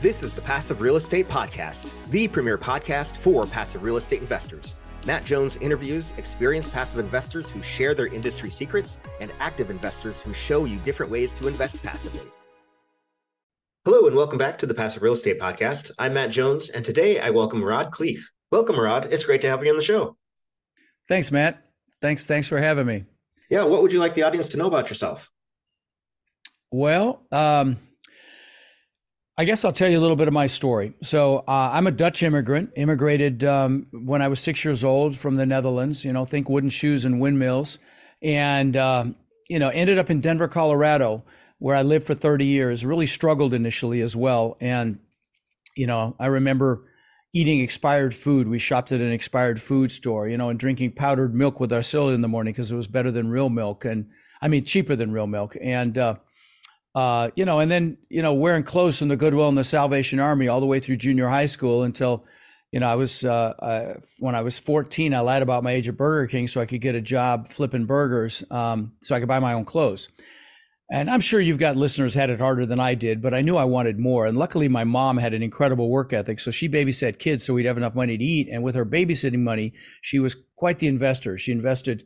This is the Passive Real Estate Podcast, the premier podcast for passive real estate investors. Matt Jones interviews experienced passive investors who share their industry secrets and active investors who show you different ways to invest passively. Hello, and welcome back to the Passive Real Estate Podcast. I'm Matt Jones, and today I welcome Rod Khleif. Welcome, Rod. It's great to have you on the show. Thanks, Matt. Thanks. Thanks for having me. Yeah. What would you like the audience to know about yourself? Well, um, I guess I'll tell you a little bit of my story. So uh, I'm a Dutch immigrant, immigrated um, when I was six years old from the Netherlands. You know, think wooden shoes and windmills, and uh, you know, ended up in Denver, Colorado, where I lived for 30 years. Really struggled initially as well, and you know, I remember eating expired food. We shopped at an expired food store, you know, and drinking powdered milk with our cereal in the morning because it was better than real milk, and I mean cheaper than real milk, and uh, uh, you know, and then you know wearing clothes from the Goodwill and the Salvation Army all the way through junior high school until, you know, I was uh, uh, when I was 14. I lied about my age at Burger King so I could get a job flipping burgers, um, so I could buy my own clothes. And I'm sure you've got listeners had it harder than I did, but I knew I wanted more. And luckily, my mom had an incredible work ethic, so she babysat kids so we'd have enough money to eat. And with her babysitting money, she was quite the investor. She invested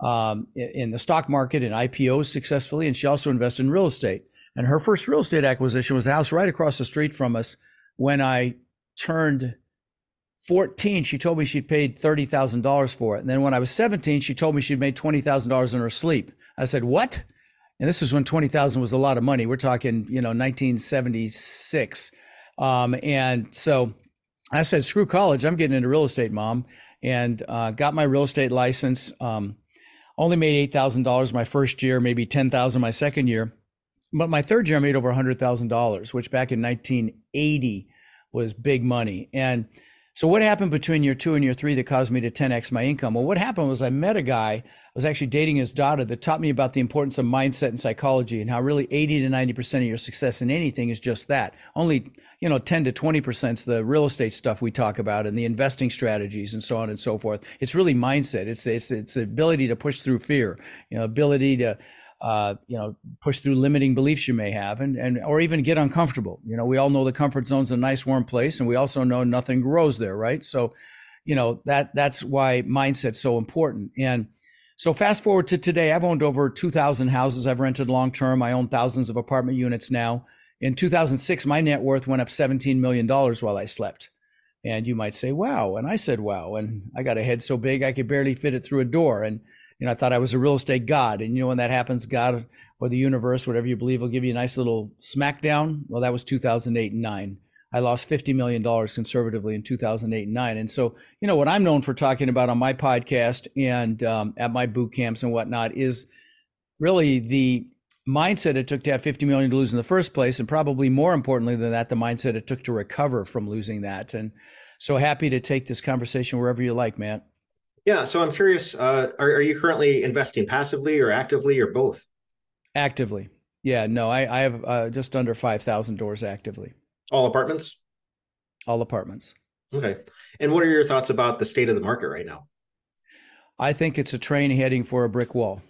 um, in the stock market and IPOs successfully, and she also invested in real estate. And her first real estate acquisition was a house right across the street from us. When I turned 14, she told me she'd paid $30,000 for it. And then when I was 17, she told me she'd made $20,000 in her sleep. I said, What? And this is when 20,000 was a lot of money. We're talking, you know, 1976. Um, and so I said, Screw college. I'm getting into real estate, mom. And uh, got my real estate license. Um, only made $8,000 my first year, maybe 10,000 my second year. But my third year, I made over $100,000, which back in 1980 was big money. And so, what happened between year two and year three that caused me to 10x my income? Well, what happened was I met a guy, I was actually dating his daughter, that taught me about the importance of mindset and psychology and how really 80 to 90% of your success in anything is just that. Only, you know, 10 to 20% is the real estate stuff we talk about and the investing strategies and so on and so forth. It's really mindset. It's, it's, it's the ability to push through fear, you know, ability to, uh, you know, push through limiting beliefs you may have, and and or even get uncomfortable. You know, we all know the comfort zone's a nice warm place, and we also know nothing grows there, right? So, you know that that's why mindset's so important. And so, fast forward to today, I've owned over 2,000 houses. I've rented long term. I own thousands of apartment units now. In 2006, my net worth went up 17 million dollars while I slept. And you might say, "Wow!" And I said, "Wow!" And I got a head so big I could barely fit it through a door. And you know, I thought I was a real estate god. And you know, when that happens, God or the universe, whatever you believe, will give you a nice little smackdown. Well, that was 2008 and nine. I lost $50 million conservatively in 2008 and nine. And so, you know, what I'm known for talking about on my podcast and um, at my boot camps and whatnot is really the mindset it took to have 50 million to lose in the first place. And probably more importantly than that, the mindset it took to recover from losing that. And so happy to take this conversation wherever you like, Matt. Yeah. So I'm curious, uh, are, are you currently investing passively or actively or both? Actively. Yeah. No, I, I have uh, just under 5,000 doors actively. All apartments? All apartments. Okay. And what are your thoughts about the state of the market right now? I think it's a train heading for a brick wall.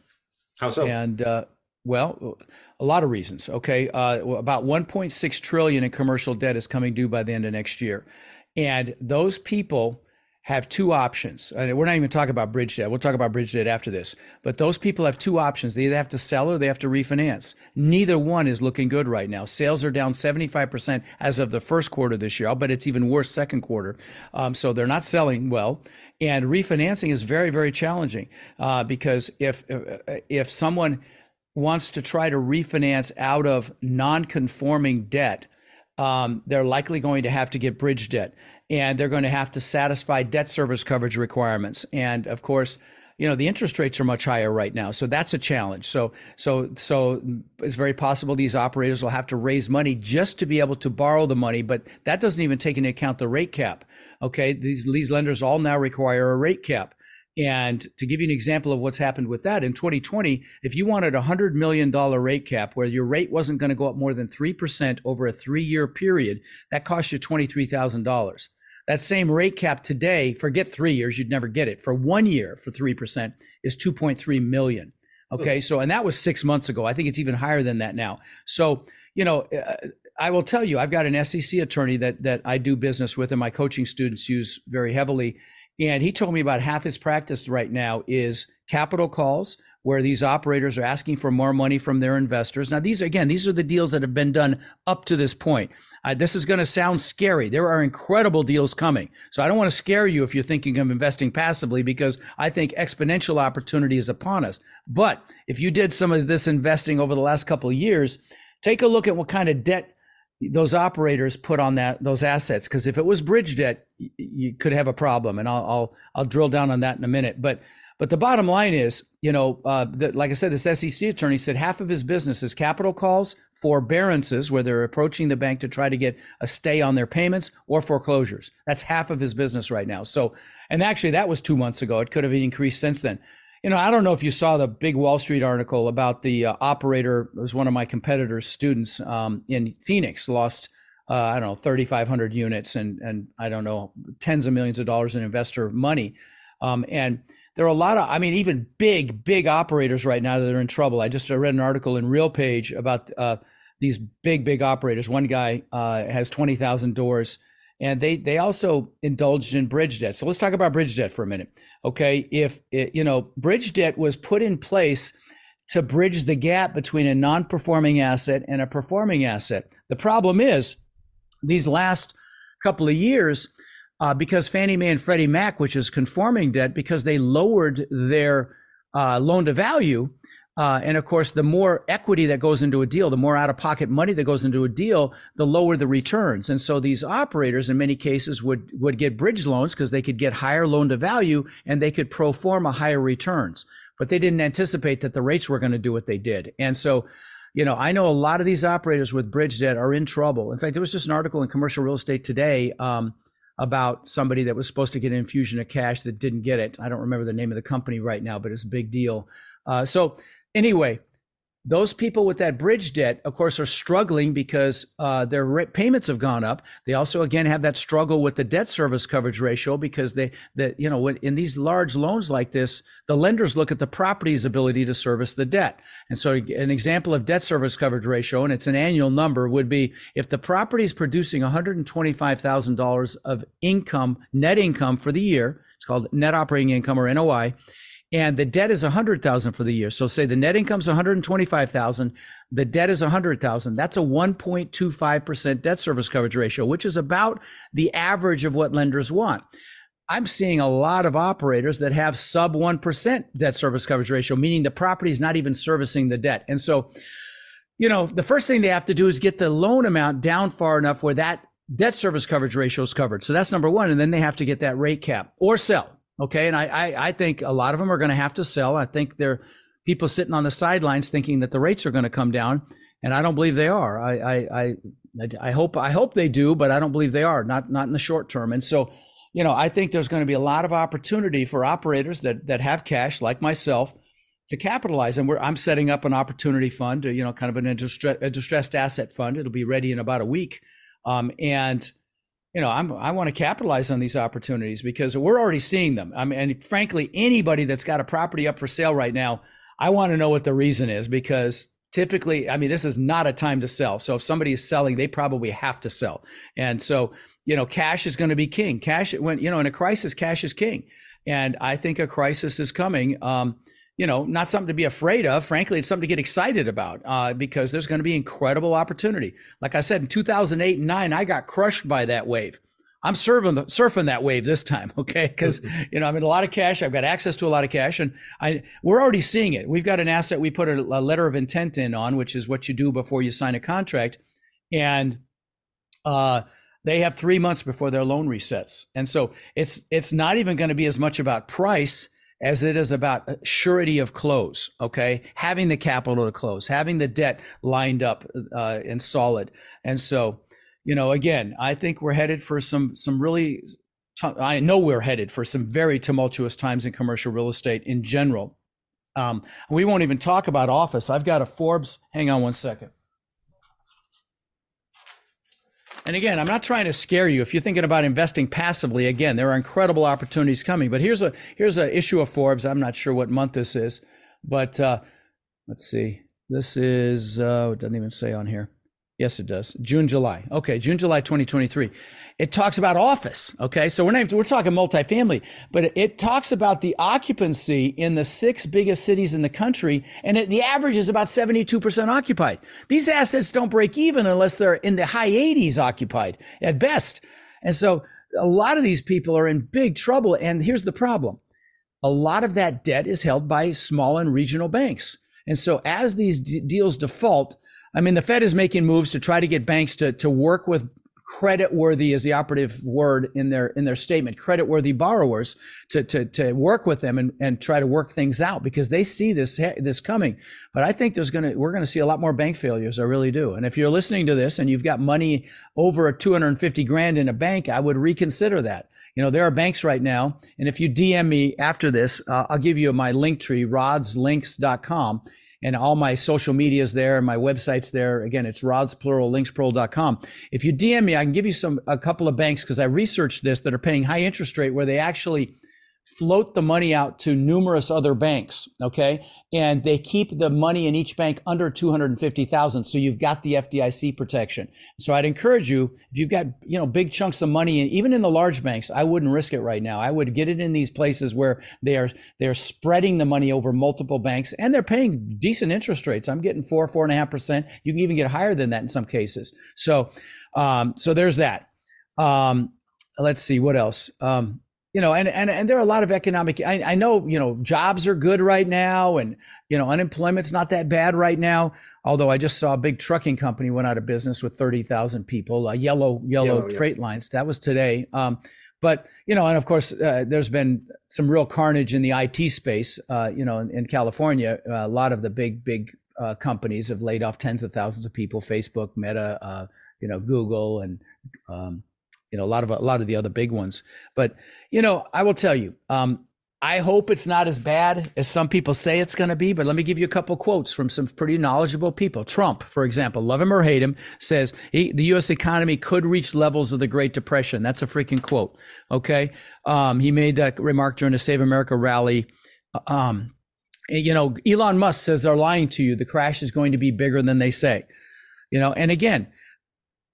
How so? And, uh, well, a lot of reasons. Okay, uh, about 1.6 trillion in commercial debt is coming due by the end of next year, and those people have two options. And we're not even talking about bridge debt. We'll talk about bridge debt after this. But those people have two options. They either have to sell or they have to refinance. Neither one is looking good right now. Sales are down 75% as of the first quarter this year. I'll bet it's even worse second quarter. Um, so they're not selling well. And refinancing is very, very challenging uh, because if if someone wants to try to refinance out of non-conforming debt, um, they're likely going to have to get bridge debt and they're going to have to satisfy debt service coverage requirements. And of course, you know the interest rates are much higher right now so that's a challenge. So so so it's very possible these operators will have to raise money just to be able to borrow the money but that doesn't even take into account the rate cap okay? These these lenders all now require a rate cap and to give you an example of what's happened with that, in 2020, if you wanted a $100 million rate cap where your rate wasn't going to go up more than 3% over a three year period, that cost you $23,000. That same rate cap today, forget three years, you'd never get it. For one year for 3% is 2.3 million. Okay. So, and that was six months ago. I think it's even higher than that now. So, you know, uh, I will tell you, I've got an SEC attorney that that I do business with, and my coaching students use very heavily. And he told me about half his practice right now is capital calls, where these operators are asking for more money from their investors. Now, these again, these are the deals that have been done up to this point. Uh, this is going to sound scary. There are incredible deals coming. So I don't want to scare you if you're thinking of investing passively because I think exponential opportunity is upon us. But if you did some of this investing over the last couple of years, take a look at what kind of debt those operators put on that those assets because if it was bridge debt you could have a problem and I'll, I'll I'll drill down on that in a minute but but the bottom line is, you know, uh, that, like I said, this SEC attorney said half of his business is capital calls, forbearances, where they're approaching the bank to try to get a stay on their payments, or foreclosures. That's half of his business right now. So, and actually, that was two months ago. It could have increased since then. You know, I don't know if you saw the big Wall Street article about the uh, operator. It was one of my competitors' students um, in Phoenix lost. Uh, I don't know, 3,500 units and and I don't know, tens of millions of dollars in investor money, um, and there are a lot of, I mean, even big, big operators right now that are in trouble. I just read an article in Real Page about uh, these big, big operators. One guy uh, has 20,000 doors and they they also indulged in bridge debt. So let's talk about bridge debt for a minute. Okay, if it, you know, bridge debt was put in place to bridge the gap between a non-performing asset and a performing asset. The problem is these last couple of years uh, because Fannie Mae and Freddie Mac, which is conforming debt, because they lowered their uh, loan to value. Uh, and of course, the more equity that goes into a deal, the more out of pocket money that goes into a deal, the lower the returns. And so these operators, in many cases, would would get bridge loans because they could get higher loan to value and they could pro forma higher returns. But they didn't anticipate that the rates were going to do what they did. And so, you know, I know a lot of these operators with bridge debt are in trouble. In fact, there was just an article in Commercial Real Estate today. Um, about somebody that was supposed to get an infusion of cash that didn't get it. I don't remember the name of the company right now, but it's a big deal. Uh, so anyway, those people with that bridge debt, of course, are struggling because uh, their payments have gone up. They also, again, have that struggle with the debt service coverage ratio because they, that you know, in these large loans like this, the lenders look at the property's ability to service the debt. And so, an example of debt service coverage ratio, and it's an annual number, would be if the property is producing $125,000 of income, net income for the year. It's called net operating income or NOI and the debt is 100,000 for the year. So say the net income is 125,000, the debt is 100,000. That's a 1.25% debt service coverage ratio, which is about the average of what lenders want. I'm seeing a lot of operators that have sub 1% debt service coverage ratio, meaning the property is not even servicing the debt. And so, you know, the first thing they have to do is get the loan amount down far enough where that debt service coverage ratio is covered. So that's number one. And then they have to get that rate cap or sell. Okay. And I, I, I think a lot of them are going to have to sell. I think they're people sitting on the sidelines thinking that the rates are going to come down. And I don't believe they are. I, I, I, I hope, I hope they do, but I don't believe they are, not, not in the short term. And so, you know, I think there's going to be a lot of opportunity for operators that, that have cash like myself to capitalize. And I'm setting up an opportunity fund, you know, kind of an a distressed asset fund. It'll be ready in about a week. Um, and, you know, I'm, I want to capitalize on these opportunities because we're already seeing them. I mean, and frankly, anybody that's got a property up for sale right now, I want to know what the reason is because typically, I mean, this is not a time to sell. So if somebody is selling, they probably have to sell. And so, you know, cash is going to be king. Cash, when, you know, in a crisis, cash is king. And I think a crisis is coming. Um, you know, not something to be afraid of. Frankly, it's something to get excited about uh, because there's going to be incredible opportunity. Like I said, in 2008 and nine, I got crushed by that wave. I'm surfing the, surfing that wave this time, okay? Because you know I'm in a lot of cash. I've got access to a lot of cash, and I we're already seeing it. We've got an asset we put a, a letter of intent in on, which is what you do before you sign a contract, and uh, they have three months before their loan resets, and so it's it's not even going to be as much about price as it is about surety of close. Okay, having the capital to close, having the debt lined up uh, and solid, and so you know, again, I think we're headed for some some really. I know we're headed for some very tumultuous times in commercial real estate in general. Um, we won't even talk about office. I've got a Forbes. Hang on one second. And again, I'm not trying to scare you. If you're thinking about investing passively, again, there are incredible opportunities coming. But here's a here's an issue of Forbes. I'm not sure what month this is, but uh, let's see. This is uh, it doesn't even say on here. Yes, it does. June, July. Okay, June, July 2023. It talks about office. Okay, so we're not we're talking multifamily, but it talks about the occupancy in the six biggest cities in the country, and it, the average is about 72% occupied. These assets don't break even unless they're in the high 80s occupied at best. And so a lot of these people are in big trouble. And here's the problem a lot of that debt is held by small and regional banks. And so as these d- deals default, I mean, the Fed is making moves to try to get banks to, to work with credit worthy is the operative word in their in their statement credit worthy borrowers to, to to work with them and, and try to work things out because they see this this coming. But i think there's to we're to see a lot more bank failures. I really do. And if you're listening to this and you've got money over a 250 grand in a bank i would reconsider that. You know there are banks right now. And if you dm me after this uh, i'll give you my link tree rodslinks.com and all my social medias there and my website's there. Again, it's rodsplural If you DM me, I can give you some a couple of banks because I researched this that are paying high interest rate where they actually float the money out to numerous other banks okay? And they keep the money in each bank under 250,000 so you've got the FDIC protection. So I'd encourage you if you've got you know big chunks of money even in the large banks I wouldn't risk it right now. I would get it in these places where they are they're spreading the money over multiple banks and they're paying decent interest rates. I'm getting four four and a half percent. You can even get higher than that in some cases. So um, so there's that. Um, let's see what else? Um, you know, and, and, and there are a lot of economic, I, I know, you know, jobs are good right now and, you know, unemployment's not that bad right now. Although I just saw a big trucking company went out of business with 30,000 people, uh, yellow, yellow, yellow freight yeah. lines. That was today. Um, but, you know, and of course, uh, there's been some real carnage in the IT space, uh, you know, in, in California, uh, a lot of the big, big uh, companies have laid off tens of thousands of people, Facebook, Meta, uh, you know, Google and, um, you know a lot of a lot of the other big ones. But you know i will tell you um, i hope it's not as bad as some people say it's going to be but let me give you a couple quotes from some pretty knowledgeable people. Trump for example love him or hate him says he, the us economy could reach levels of the great depression. That's a freaking quote okay? Um, he made that remark during the save america rally. Um, you know elon musk says they're lying to you. The crash is going to be bigger than they say you know? And again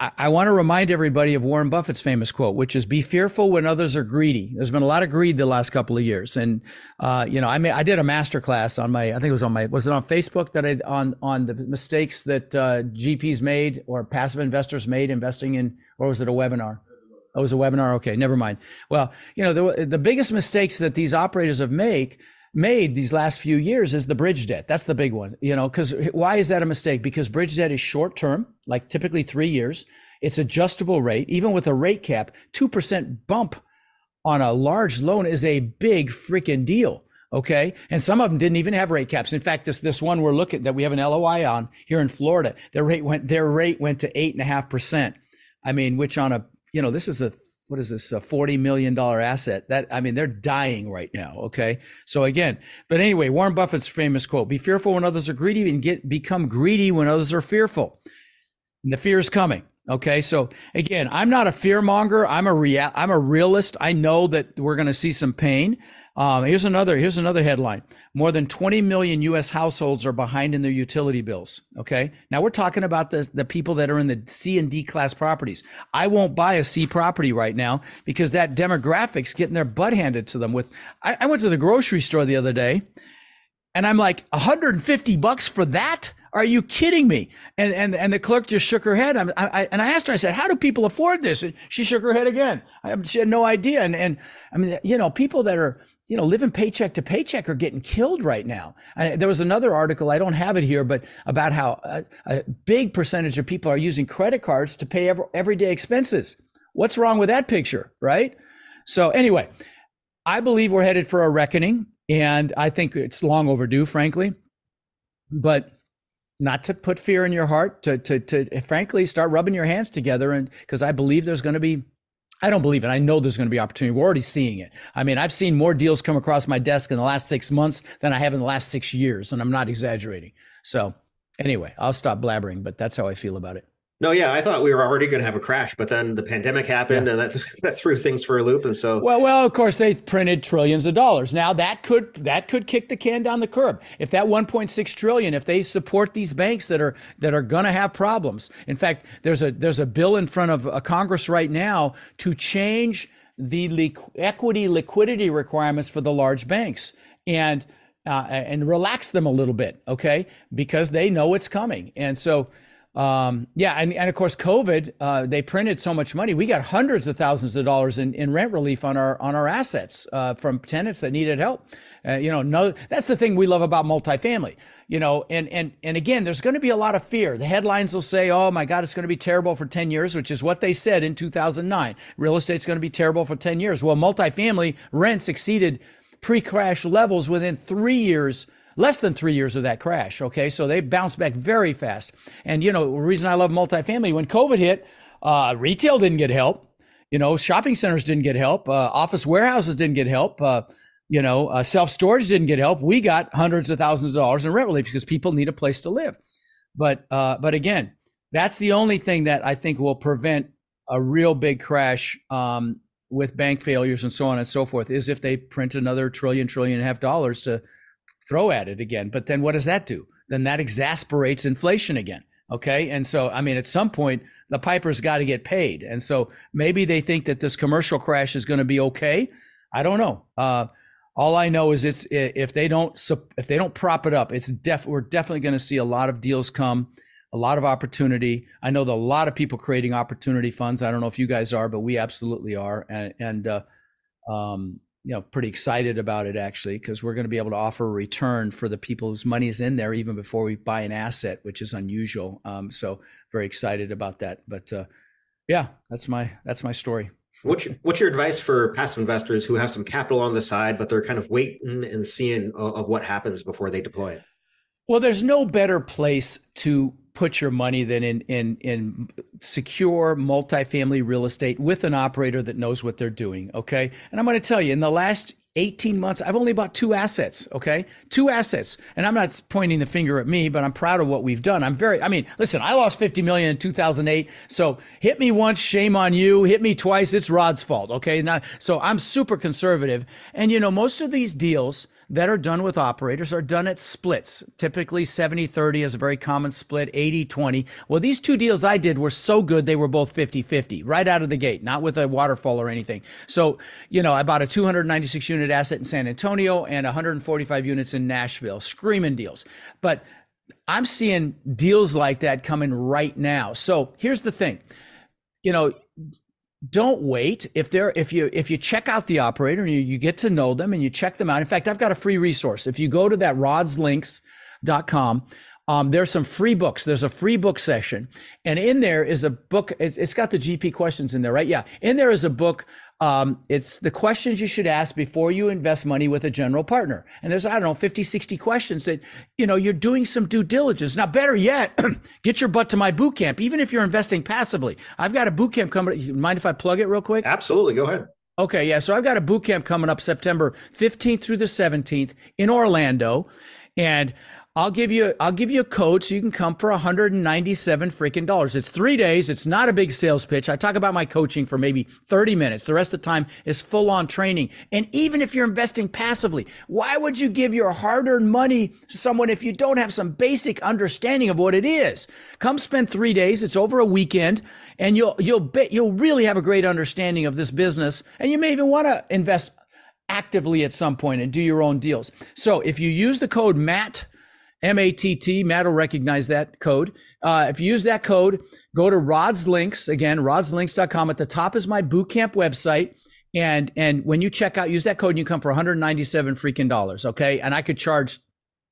I, want to remind everybody of Warren Buffett's famous quote, which is "Be fearful when others are greedy." There's been a lot of greed the last couple of years, and uh, you know, I mean, I did a master class on my, I think it was on my, was it on Facebook that I on on the mistakes that uh, GPs made or passive investors made investing in, or was it a webinar? Oh, it was a webinar. Okay, never mind. Well, you know, the the biggest mistakes that these operators have made made these last few years is the bridge debt. That's the big one, you know, because why is that a mistake? Because bridge debt is short term, like typically three years. It's adjustable rate, even with a rate cap, 2% bump on a large loan is a big freaking deal. Okay. And some of them didn't even have rate caps. In fact, this, this one we're looking that we have an LOI on here in Florida, their rate went, their rate went to eight and a half percent. I mean, which on a, you know, this is a what is this a 40 million dollar asset? That i mean they're dying right now okay? So again but anyway warren buffett's famous quote be fearful when others are greedy and get become greedy when others are fearful. And the fear is coming okay so again i'm not a fear monger i'm a real i'm a realist i know that we're going to see some pain um, here's another. Here's another headline. More than 20 million U.S. households are behind in their utility bills. Okay. Now we're talking about the the people that are in the C and D class properties. I won't buy a C property right now because that demographic's getting their butt handed to them. With I, I went to the grocery store the other day, and I'm like 150 bucks for that. Are you kidding me? And and and the clerk just shook her head. I, I, and I asked her. I said, "How do people afford this?" And she shook her head again. I, um, she had no idea. And and I mean, you know, people that are you know, living paycheck to paycheck are getting killed right now. There was another article, I don't have it here, but about how a, a big percentage of people are using credit cards to pay every, everyday expenses. What's wrong with that picture, right? So, anyway, I believe we're headed for a reckoning, and I think it's long overdue, frankly. But not to put fear in your heart, to to to frankly start rubbing your hands together, and because I believe there's going to be I don't believe it. I know there's going to be opportunity. We're already seeing it. I mean, I've seen more deals come across my desk in the last six months than I have in the last six years, and I'm not exaggerating. So, anyway, I'll stop blabbering, but that's how I feel about it. No, yeah, I thought we were already going to have a crash, but then the pandemic happened, yeah. and that that threw things for a loop. And so, well, well, of course, they printed trillions of dollars. Now that could that could kick the can down the curb. If that 1.6 trillion, if they support these banks that are that are going to have problems. In fact, there's a there's a bill in front of a Congress right now to change the equity liquidity requirements for the large banks and uh, and relax them a little bit, okay? Because they know it's coming, and so um, yeah, and, and of course, COVID, uh, they printed so much money. We got hundreds of thousands of dollars in, in rent relief on our on our assets uh, from tenants that needed help. Uh, you know, no, that's the thing we love about multifamily. You know, and and and again, there's going to be a lot of fear. The headlines will say, "Oh my God, it's going to be terrible for 10 years," which is what they said in 2009. Real estate's going to be terrible for 10 years. Well, multifamily rents exceeded pre-crash levels within three years less than three years of that crash. Okay, so they bounced back very fast. And you know, the reason I love multifamily when COVID hit, uh, retail didn't get help. You know, shopping centers didn't get help. Uh, office warehouses didn't get help. Uh, you know, uh, self storage didn't get help. We got hundreds of thousands of dollars in rent relief because people need a place to live. But uh, but again, that's the only thing that I think will prevent a real big crash um, with bank failures and so on and so forth is if they print another trillion, trillion and a half dollars to throw at it again. But then what does that do? Then that exasperates inflation again. Okay. And so, I mean, at some point, the piper's got to get paid. And so maybe they think that this commercial crash is going to be okay. I don't know. Uh, all I know is it's if they don't if they don't prop it up, it's def we're definitely going to see a lot of deals come, a lot of opportunity. I know that a lot of people creating opportunity funds. I don't know if you guys are, but we absolutely are. And, and uh, um, you know pretty excited about it actually because we're going to be able to offer a return for the people whose money is in there even before we buy an asset which is unusual. Um, so very excited about that. But uh, yeah that's my that's my story. What's your, what's your advice for passive investors who have some capital on the side but they're kind of waiting and seeing of, of what happens before they deploy it? Well there's no better place to put your money than in in in secure multifamily real estate with an operator that knows what they're doing okay? And i'm going to tell you in the last 18 months i've only bought two assets okay? Two assets. And i'm not pointing the finger at me but i'm proud of what we've done. I'm very i mean listen i lost 50 million in 2008 so hit me once shame on you. Hit me twice it's rod's fault okay? Now so i'm super conservative. And you know most of these deals that are done with operators are done at splits. Typically 70 30 is a very common split, 80 20. Well, these two deals I did were so good, they were both 50 50 right out of the gate, not with a waterfall or anything. So, you know, I bought a 296 unit asset in San Antonio and 145 units in Nashville, screaming deals. But I'm seeing deals like that coming right now. So here's the thing you know don't wait. If they're if you if you check out the operator and you, you get to know them and you check them out. In fact i've got a free resource. If you go to that rodslinks.com um, there's some free books. There's a free book session, and in there is a book. It's, it's got the GP questions in there, right? Yeah, in there is a book. Um, it's the questions you should ask before you invest money with a general partner. And there's I don't know 50, 60 questions that you know you're doing some due diligence. Now, better yet, get your butt to my boot camp. Even if you're investing passively, I've got a boot camp coming. Mind if I plug it real quick? Absolutely, go ahead. Okay, yeah. So I've got a boot camp coming up September 15th through the 17th in Orlando, and I'll give you I'll give you a code so you can come for 197 freaking dollars. It's 3 days. It's not a big sales pitch. I talk about my coaching for maybe 30 minutes. The rest of the time is full on training. And even if you're investing passively, why would you give your hard-earned money to someone if you don't have some basic understanding of what it is? Come spend 3 days. It's over a weekend and you'll you'll bet you'll really have a great understanding of this business and you may even want to invest actively at some point and do your own deals. So if you use the code MATT M A T T. Matt will recognize that code. Uh, if you use that code, go to Rod's Links again, rodslinks.com. At the top is my bootcamp website. And and when you check out, use that code and you come for 197 freaking dollars. Okay. And I could charge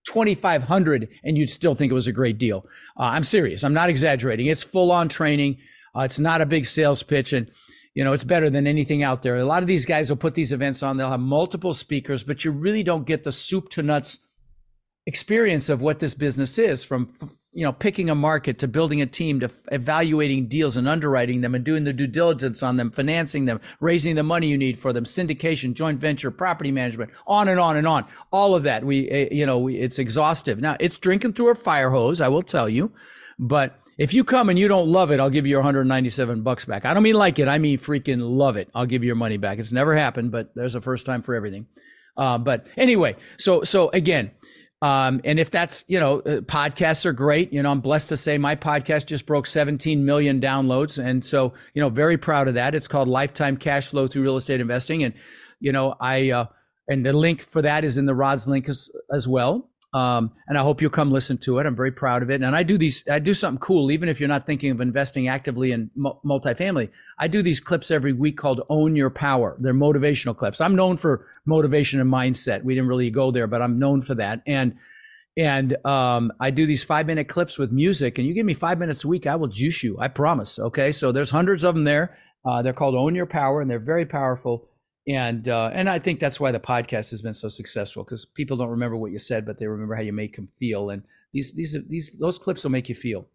2500 and you'd still think it was a great deal. Uh, I'm serious. I'm not exaggerating. It's full on training. Uh, it's not a big sales pitch. And you know, it's better than anything out there. A lot of these guys will put these events on. They'll have multiple speakers, but you really don't get the soup to nuts experience of what this business is from you know picking a market to building a team to evaluating deals and underwriting them and doing the due diligence on them financing them raising the money you need for them syndication joint venture property management on and on and on all of that we eh, you know we, it's exhaustive now it's drinking through a fire hose i will tell you but If you come and you don't love it, I'll give you your 197 bucks back. I don't mean like it. I mean freaking love it. I'll give you your money back. It's never happened, but there's a first time for everything. Uh, but anyway, so so again, um, and if that's you know uh, podcasts are great. You know, I'm blessed to say my podcast just broke 17 million downloads, and so you know very proud of that. It's called Lifetime Cash Flow Through Real Estate Investing, and you know I uh, and the link for that is in the Rod's link as, as well. Um, and I hope you'll come listen to it. I'm very proud of it. And I do these, I do something cool, even if you're not thinking of investing actively in multifamily. I do these clips every week called Own Your Power. They're motivational clips. I'm known for motivation and mindset. We didn't really go there, but I'm known for that. And and um, I do these five minute clips with music, and you give me five minutes a week, I will juice you. I promise. Okay, so there's hundreds of them there. Uh, they're called Own Your Power, and they're very powerful and uh, and I think that's why the podcast has been so successful because people don't remember what you said, but they remember how you make them feel. And these these these those clips will make you feel.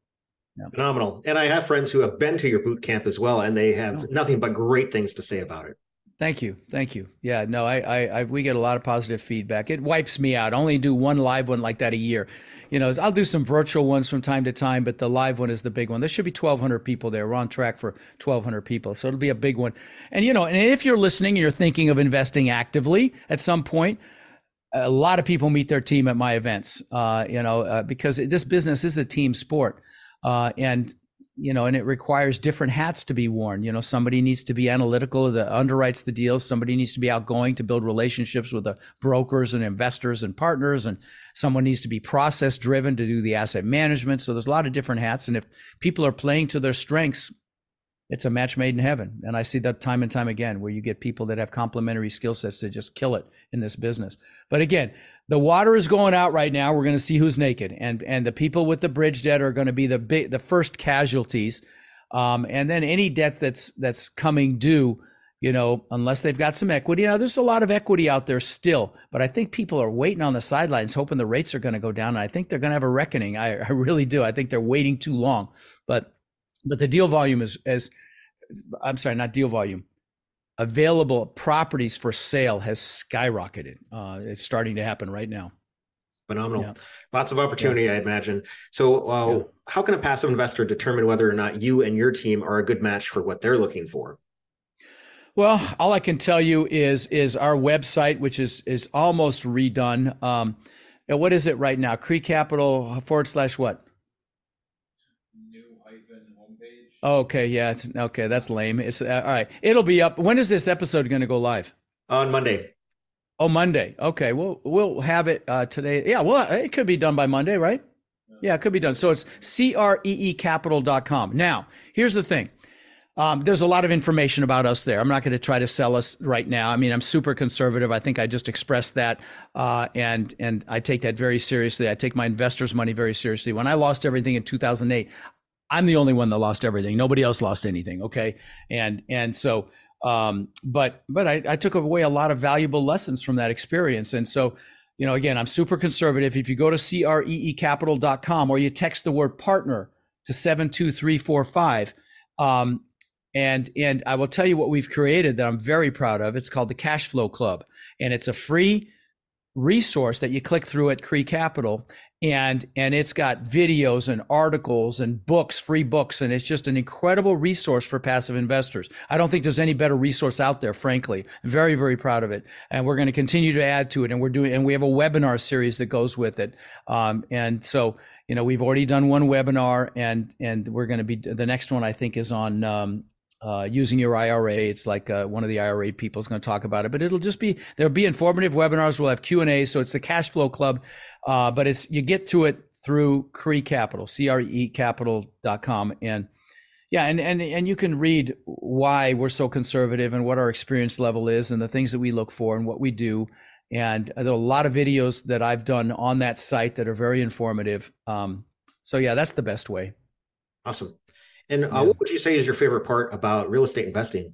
Yeah. Phenomenal. And I have friends who have been to your boot camp as well, and they have oh. nothing but great things to say about it. Thank you, thank you. Yeah, no, I, I, I, we get a lot of positive feedback. It wipes me out. I only do one live one like that a year. You know, I'll do some virtual ones from time to time, but the live one is the big one. There should be 1,200 people there. We're on track for 1,200 people, so it'll be a big one. And you know, and if you're listening, and you're thinking of investing actively at some point. A lot of people meet their team at my events, uh, you know, uh, because this business is a team sport. Uh, and you know, and it requires different hats to be worn. You know, somebody needs to be analytical that underwrites the deals. Somebody needs to be outgoing to build relationships with the brokers and investors and partners. And someone needs to be process driven to do the asset management. So there's a lot of different hats. And if people are playing to their strengths, it's a match made in heaven. And I see that time and time again where you get people that have complementary skill sets to just kill it in this business. But again, the water is going out right now. We're going to see who's naked, and and the people with the bridge debt are going to be the big, the first casualties. Um, and then any debt that's that's coming due, you know, unless they've got some equity. Now, there's a lot of equity out there still, but I think people are waiting on the sidelines, hoping the rates are going to go down. And I think they're going to have a reckoning. I, I really do. I think they're waiting too long. But but the deal volume is as I'm sorry, not deal volume. Available properties for sale has skyrocketed. Uh, it's starting to happen right now. Phenomenal. Yeah. Lots of opportunity, yeah. I imagine. So, uh, yeah. how can a passive investor determine whether or not you and your team are a good match for what they're looking for? Well, all I can tell you is is our website, which is is almost redone. Um, what is it right now? Cree Capital forward slash what? Okay, yeah, okay, that's lame. It's uh, all right. It'll be up. When is this episode going to go live? On Monday. Oh, Monday. Okay, we'll we'll have it uh, today. Yeah, well, it could be done by Monday, right? Yeah, it could be done. So it's creecapital.com. Now, here's the thing. Um, there's a lot of information about us there. I'm not going to try to sell us right now. I mean, I'm super conservative. I think I just expressed that, uh, and and I take that very seriously. I take my investors' money very seriously. When I lost everything in 2008, I'm the only one that lost everything. Nobody else lost anything. Okay. And, and so, um, but, but I, I took away a lot of valuable lessons from that experience. And so, you know, again, I'm super conservative. If you go to creecapital.com or you text the word partner to 72345, um, and and I will tell you what we've created that I'm very proud of. It's called the Cash Flow Club, and it's a free resource that you click through at Cree Capital, and and it's got videos and articles and books free books and it's just an incredible resource for passive investors. I don't think there's any better resource out there frankly. Very very proud of it. And we're going to continue to add to it and we're doing and we have a webinar series that goes with it. Um, and so you know we've already done one webinar and and we're going to be the next one i think is on um, uh, using your IRA. It's like uh, one of the IRA people is going to talk about it, but it'll just be there'll be informative webinars. We'll have Q and A. So it's the Cash Flow Club, uh, but it's you get to it through Cree Capital, C R E Capital.com, and yeah, and and and you can read why we're so conservative and what our experience level is, and the things that we look for and what we do. And there are a lot of videos that I've done on that site that are very informative. Um, so yeah, that's the best way. Awesome. And uh, yeah. what would you say is your favorite part about real estate investing?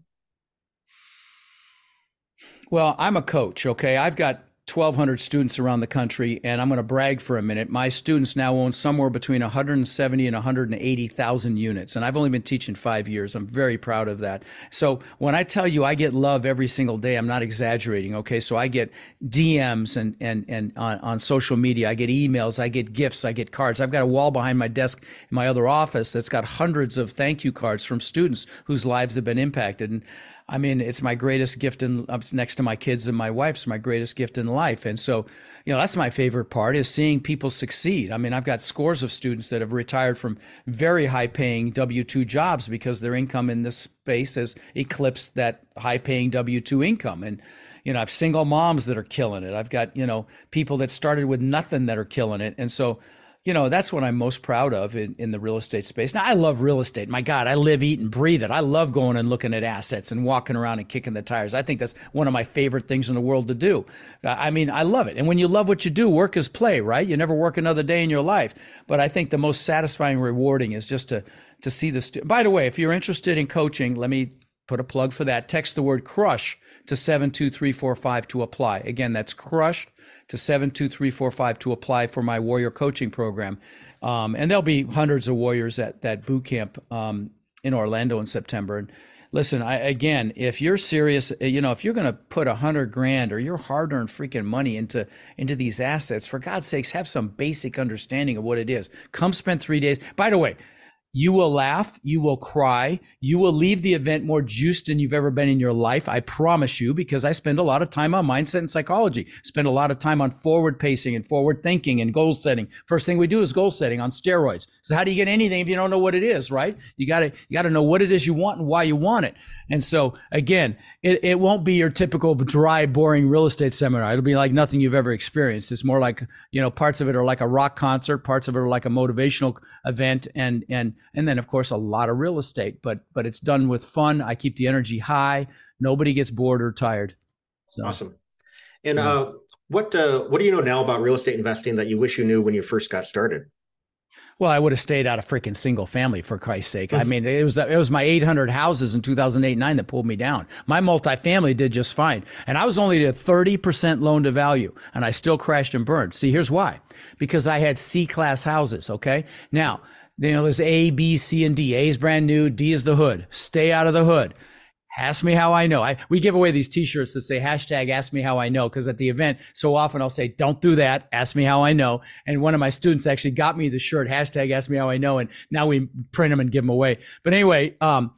Well, I'm a coach. Okay, I've got 1,200 students around the country, and I'm going to brag for a minute. My students now own somewhere between 170 and 180,000 units, and I've only been teaching five years. I'm very proud of that. So when I tell you I get love every single day, I'm not exaggerating. Okay, so I get DMs and and and on, on social media, I get emails, I get gifts, I get cards. I've got a wall behind my desk in my other office that's got hundreds of thank you cards from students whose lives have been impacted. And I mean, it's my greatest gift in next to my kids and my wife's my greatest gift in life. And so, you know, that's my favorite part is seeing people succeed. I mean, I've got scores of students that have retired from very high paying W 2 jobs because their income in this space has eclipsed that high paying W 2 income. And, you know, I've single moms that are killing it. I've got, you know, people that started with nothing that are killing it. And so, you know, that's what I'm most proud of in, in the real estate space. Now, I love real estate. My God, I live, eat, and breathe it. I love going and looking at assets and walking around and kicking the tires. I think that's one of my favorite things in the world to do. Uh, I mean, I love it. And when you love what you do, work is play, right? You never work another day in your life. But I think the most satisfying, rewarding is just to to see this. By the way, if you're interested in coaching, let me put a plug for that. Text the word crush to 72345 to apply. Again, that's crush to 72345 to apply for my warrior coaching program. Um, and there'll be hundreds of warriors at that boot camp um, in Orlando in September. And listen, I, again, if you're serious, uh, you know, if you're going to put a hundred grand or your hard-earned freaking money into into these assets, for God's sakes, have some basic understanding of what it is. Come spend three days. By the way, you will laugh, you will cry, you will leave the event more juiced than you've ever been in your life. I promise you, because I spend a lot of time on mindset and psychology, spend a lot of time on forward pacing and forward thinking and goal setting. First thing we do is goal setting on steroids. So how do you get anything if you don't know what it is, right? You gotta, you gotta know what it is you want and why you want it. And so again, it, it won't be your typical dry, boring real estate seminar. It'll be like nothing you've ever experienced. It's more like, you know, parts of it are like a rock concert, parts of it are like a motivational event and, and, and then of course a lot of real estate but but it's done with fun i keep the energy high nobody gets bored or tired so, awesome and yeah. uh, what uh, what do you know now about real estate investing that you wish you knew when you first got started well, I would have stayed out of freaking single family for Christ's sake. I mean, it was it was my 800 houses in 2008 9 that pulled me down. My multifamily did just fine, and I was only at 30% loan to value, and I still crashed and burned. See, here's why: because I had C class houses. Okay, now you know, there's A, B, C, and D. A is brand new. D is the hood. Stay out of the hood. Ask me how I know. I, we give away these T-shirts that say hashtag Ask me how I know because at the event, so often I'll say, "Don't do that. Ask me how I know." And one of my students actually got me the shirt hashtag Ask me how I know, and now we print them and give them away. But anyway, um,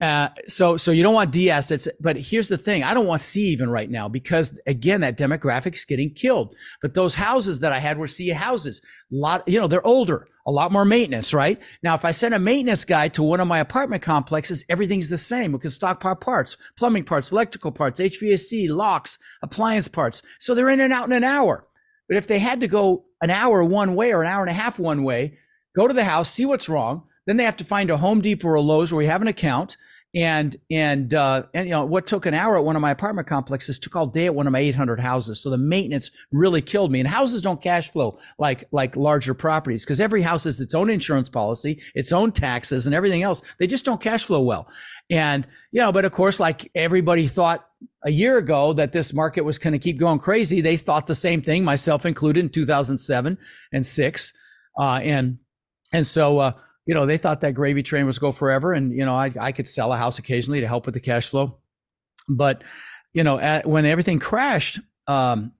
uh, so so you don't want D assets, but here's the thing: I don't want C even right now because again, that demographic's getting killed. But those houses that I had were C houses. A lot, you know, they're older a lot more maintenance, right? Now, if I send a maintenance guy to one of my apartment complexes, everything's the same. We can stockpile parts, plumbing parts, electrical parts, HVAC, locks, appliance parts. So they're in and out in an hour. But if they had to go an hour one way or an hour and a half one way, go to the house, see what's wrong. Then they have to find a Home Depot or a Lowe's where we have an account and and uh, and you know what took an hour at one of my apartment complexes took all day at one of my 800 houses. So the maintenance really killed me. And houses don't cash flow like like larger properties because every house has its own insurance policy, its own taxes, and everything else. They just don't cash flow well. And you know, but of course, like everybody thought a year ago that this market was going to keep going crazy, they thought the same thing, myself included, in 2007 and six, uh, and and so. Uh, you know, they thought that gravy train was go forever. And, you know, I, I could sell a house occasionally to help with the cash flow. But, you know, at, when everything crashed, um,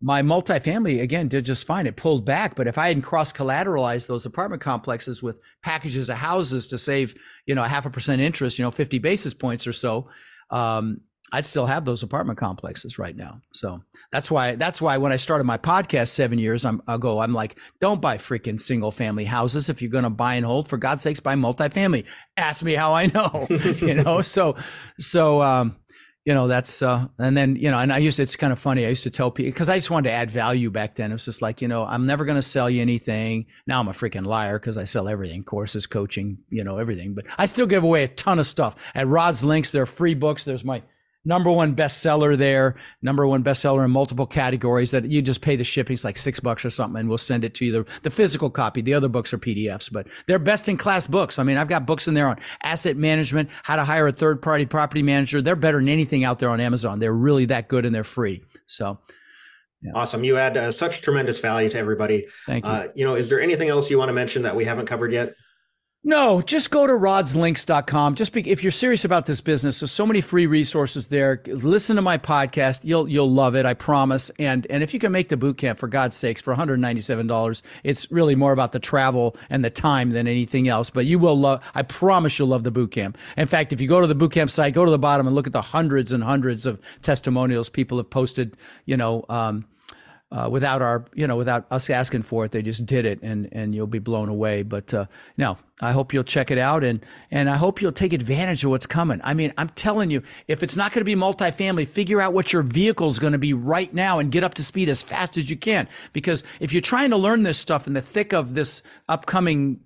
my multifamily again did just fine. It pulled back, but if I hadn't cross collateralized those apartment complexes with packages of houses to save, you know, a half a percent interest, you know, 50 basis points or so, um, I'd still have those apartment complexes right now. So that's why that's why when I started my podcast seven years ago, I'm like, don't buy freaking single family houses. If you're going to buy and hold, for God's sakes, buy multifamily. Ask me how I know, you know. So, so um, you know that's uh, and then you know, and I used to, it's kind of funny. I used to tell people because I just wanted to add value back then. It was just like you know, I'm never going to sell you anything. Now I'm a freaking liar because I sell everything, courses, coaching, you know, everything. But I still give away a ton of stuff at Rod's Links. There are free books. There's my number one bestseller there, number one bestseller in multiple categories that you just pay the shipping. It's like six bucks or something, and we'll send it to you. The, the physical copy, the other books are PDFs, but they're best in class books. I mean, I've got books in there on asset management, how to hire a third party property manager. They're better than anything out there on Amazon. They're really that good and they're free. So, Yeah. Awesome. You add uh, such tremendous value to everybody. Thank you. Uh, you know, is there anything else you want to mention that we haven't covered yet? No, just go to rodslinks.com. Just be, if you're serious about this business, there's so many free resources there. Listen to my podcast. You'll you'll love it, I promise. And and if you can make the boot camp for God's sakes for $197, it's really more about the travel and the time than anything else, but you will love I promise you'll love the boot camp. In fact, if you go to the boot camp site, go to the bottom and look at the hundreds and hundreds of testimonials people have posted, you know, um, uh, without our, you know, without us asking for it. They just did it, and and you'll be blown away. But uh, no, I hope you'll check it out, and and I hope you'll take advantage of what's coming. I mean, I'm telling you, if it's not going to be multifamily, figure out what your vehicle is going to be right now, and get up to speed as fast as you can. Because if you're trying to learn this stuff in the thick of this upcoming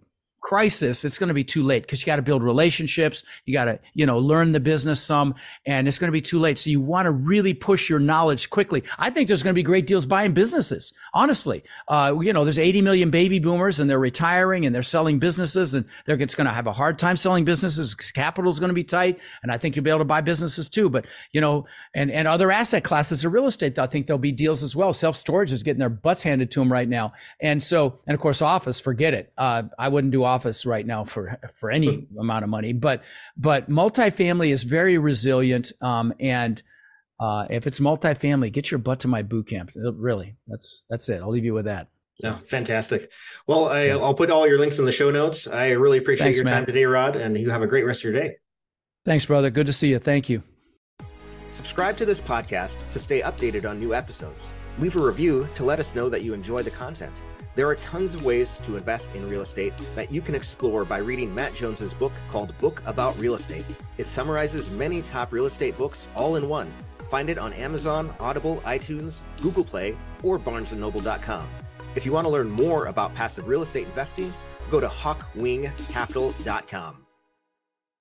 crisis, it's going to be too late because you got to build relationships. You got to, you know, learn the business some, and it's going to be too late. So you want to really push your knowledge quickly. I think there's going to be great deals buying businesses. Honestly, uh, you know, there's 80 million baby boomers, and they're retiring, and they're selling businesses, and they're it's going to have a hard time selling businesses. Capital is going to be tight, and I think you'll be able to buy businesses too. But you know, and and other asset classes of real estate, I think there'll be deals as well. Self storage is getting their butts handed to them right now, and so and of course, office, forget it. Uh, I wouldn't do office office right now for for any amount of money. But but multifamily is very resilient, um, and uh, if it's multifamily, get your butt to my boot camp. Really, that's that's it. I'll leave you with that. So. No, fantastic. Well, I, will put all your links in the show notes. I really appreciate Thanks, your man. time today, Rod, and you have a great rest of your day. Thanks, brother. Good to see you. Thank you. Subscribe to this podcast to stay updated on new episodes. Leave a review to let us know that you enjoy the content. There are tons of ways to invest in real estate that you can explore by reading Matt Jones's book called Book About Real Estate. It summarizes many top real estate books all in one. Find it on Amazon, Audible, iTunes, Google Play, or barnesandnoble.com. If you want to learn more about passive real estate investing, go to hawkwingcapital.com.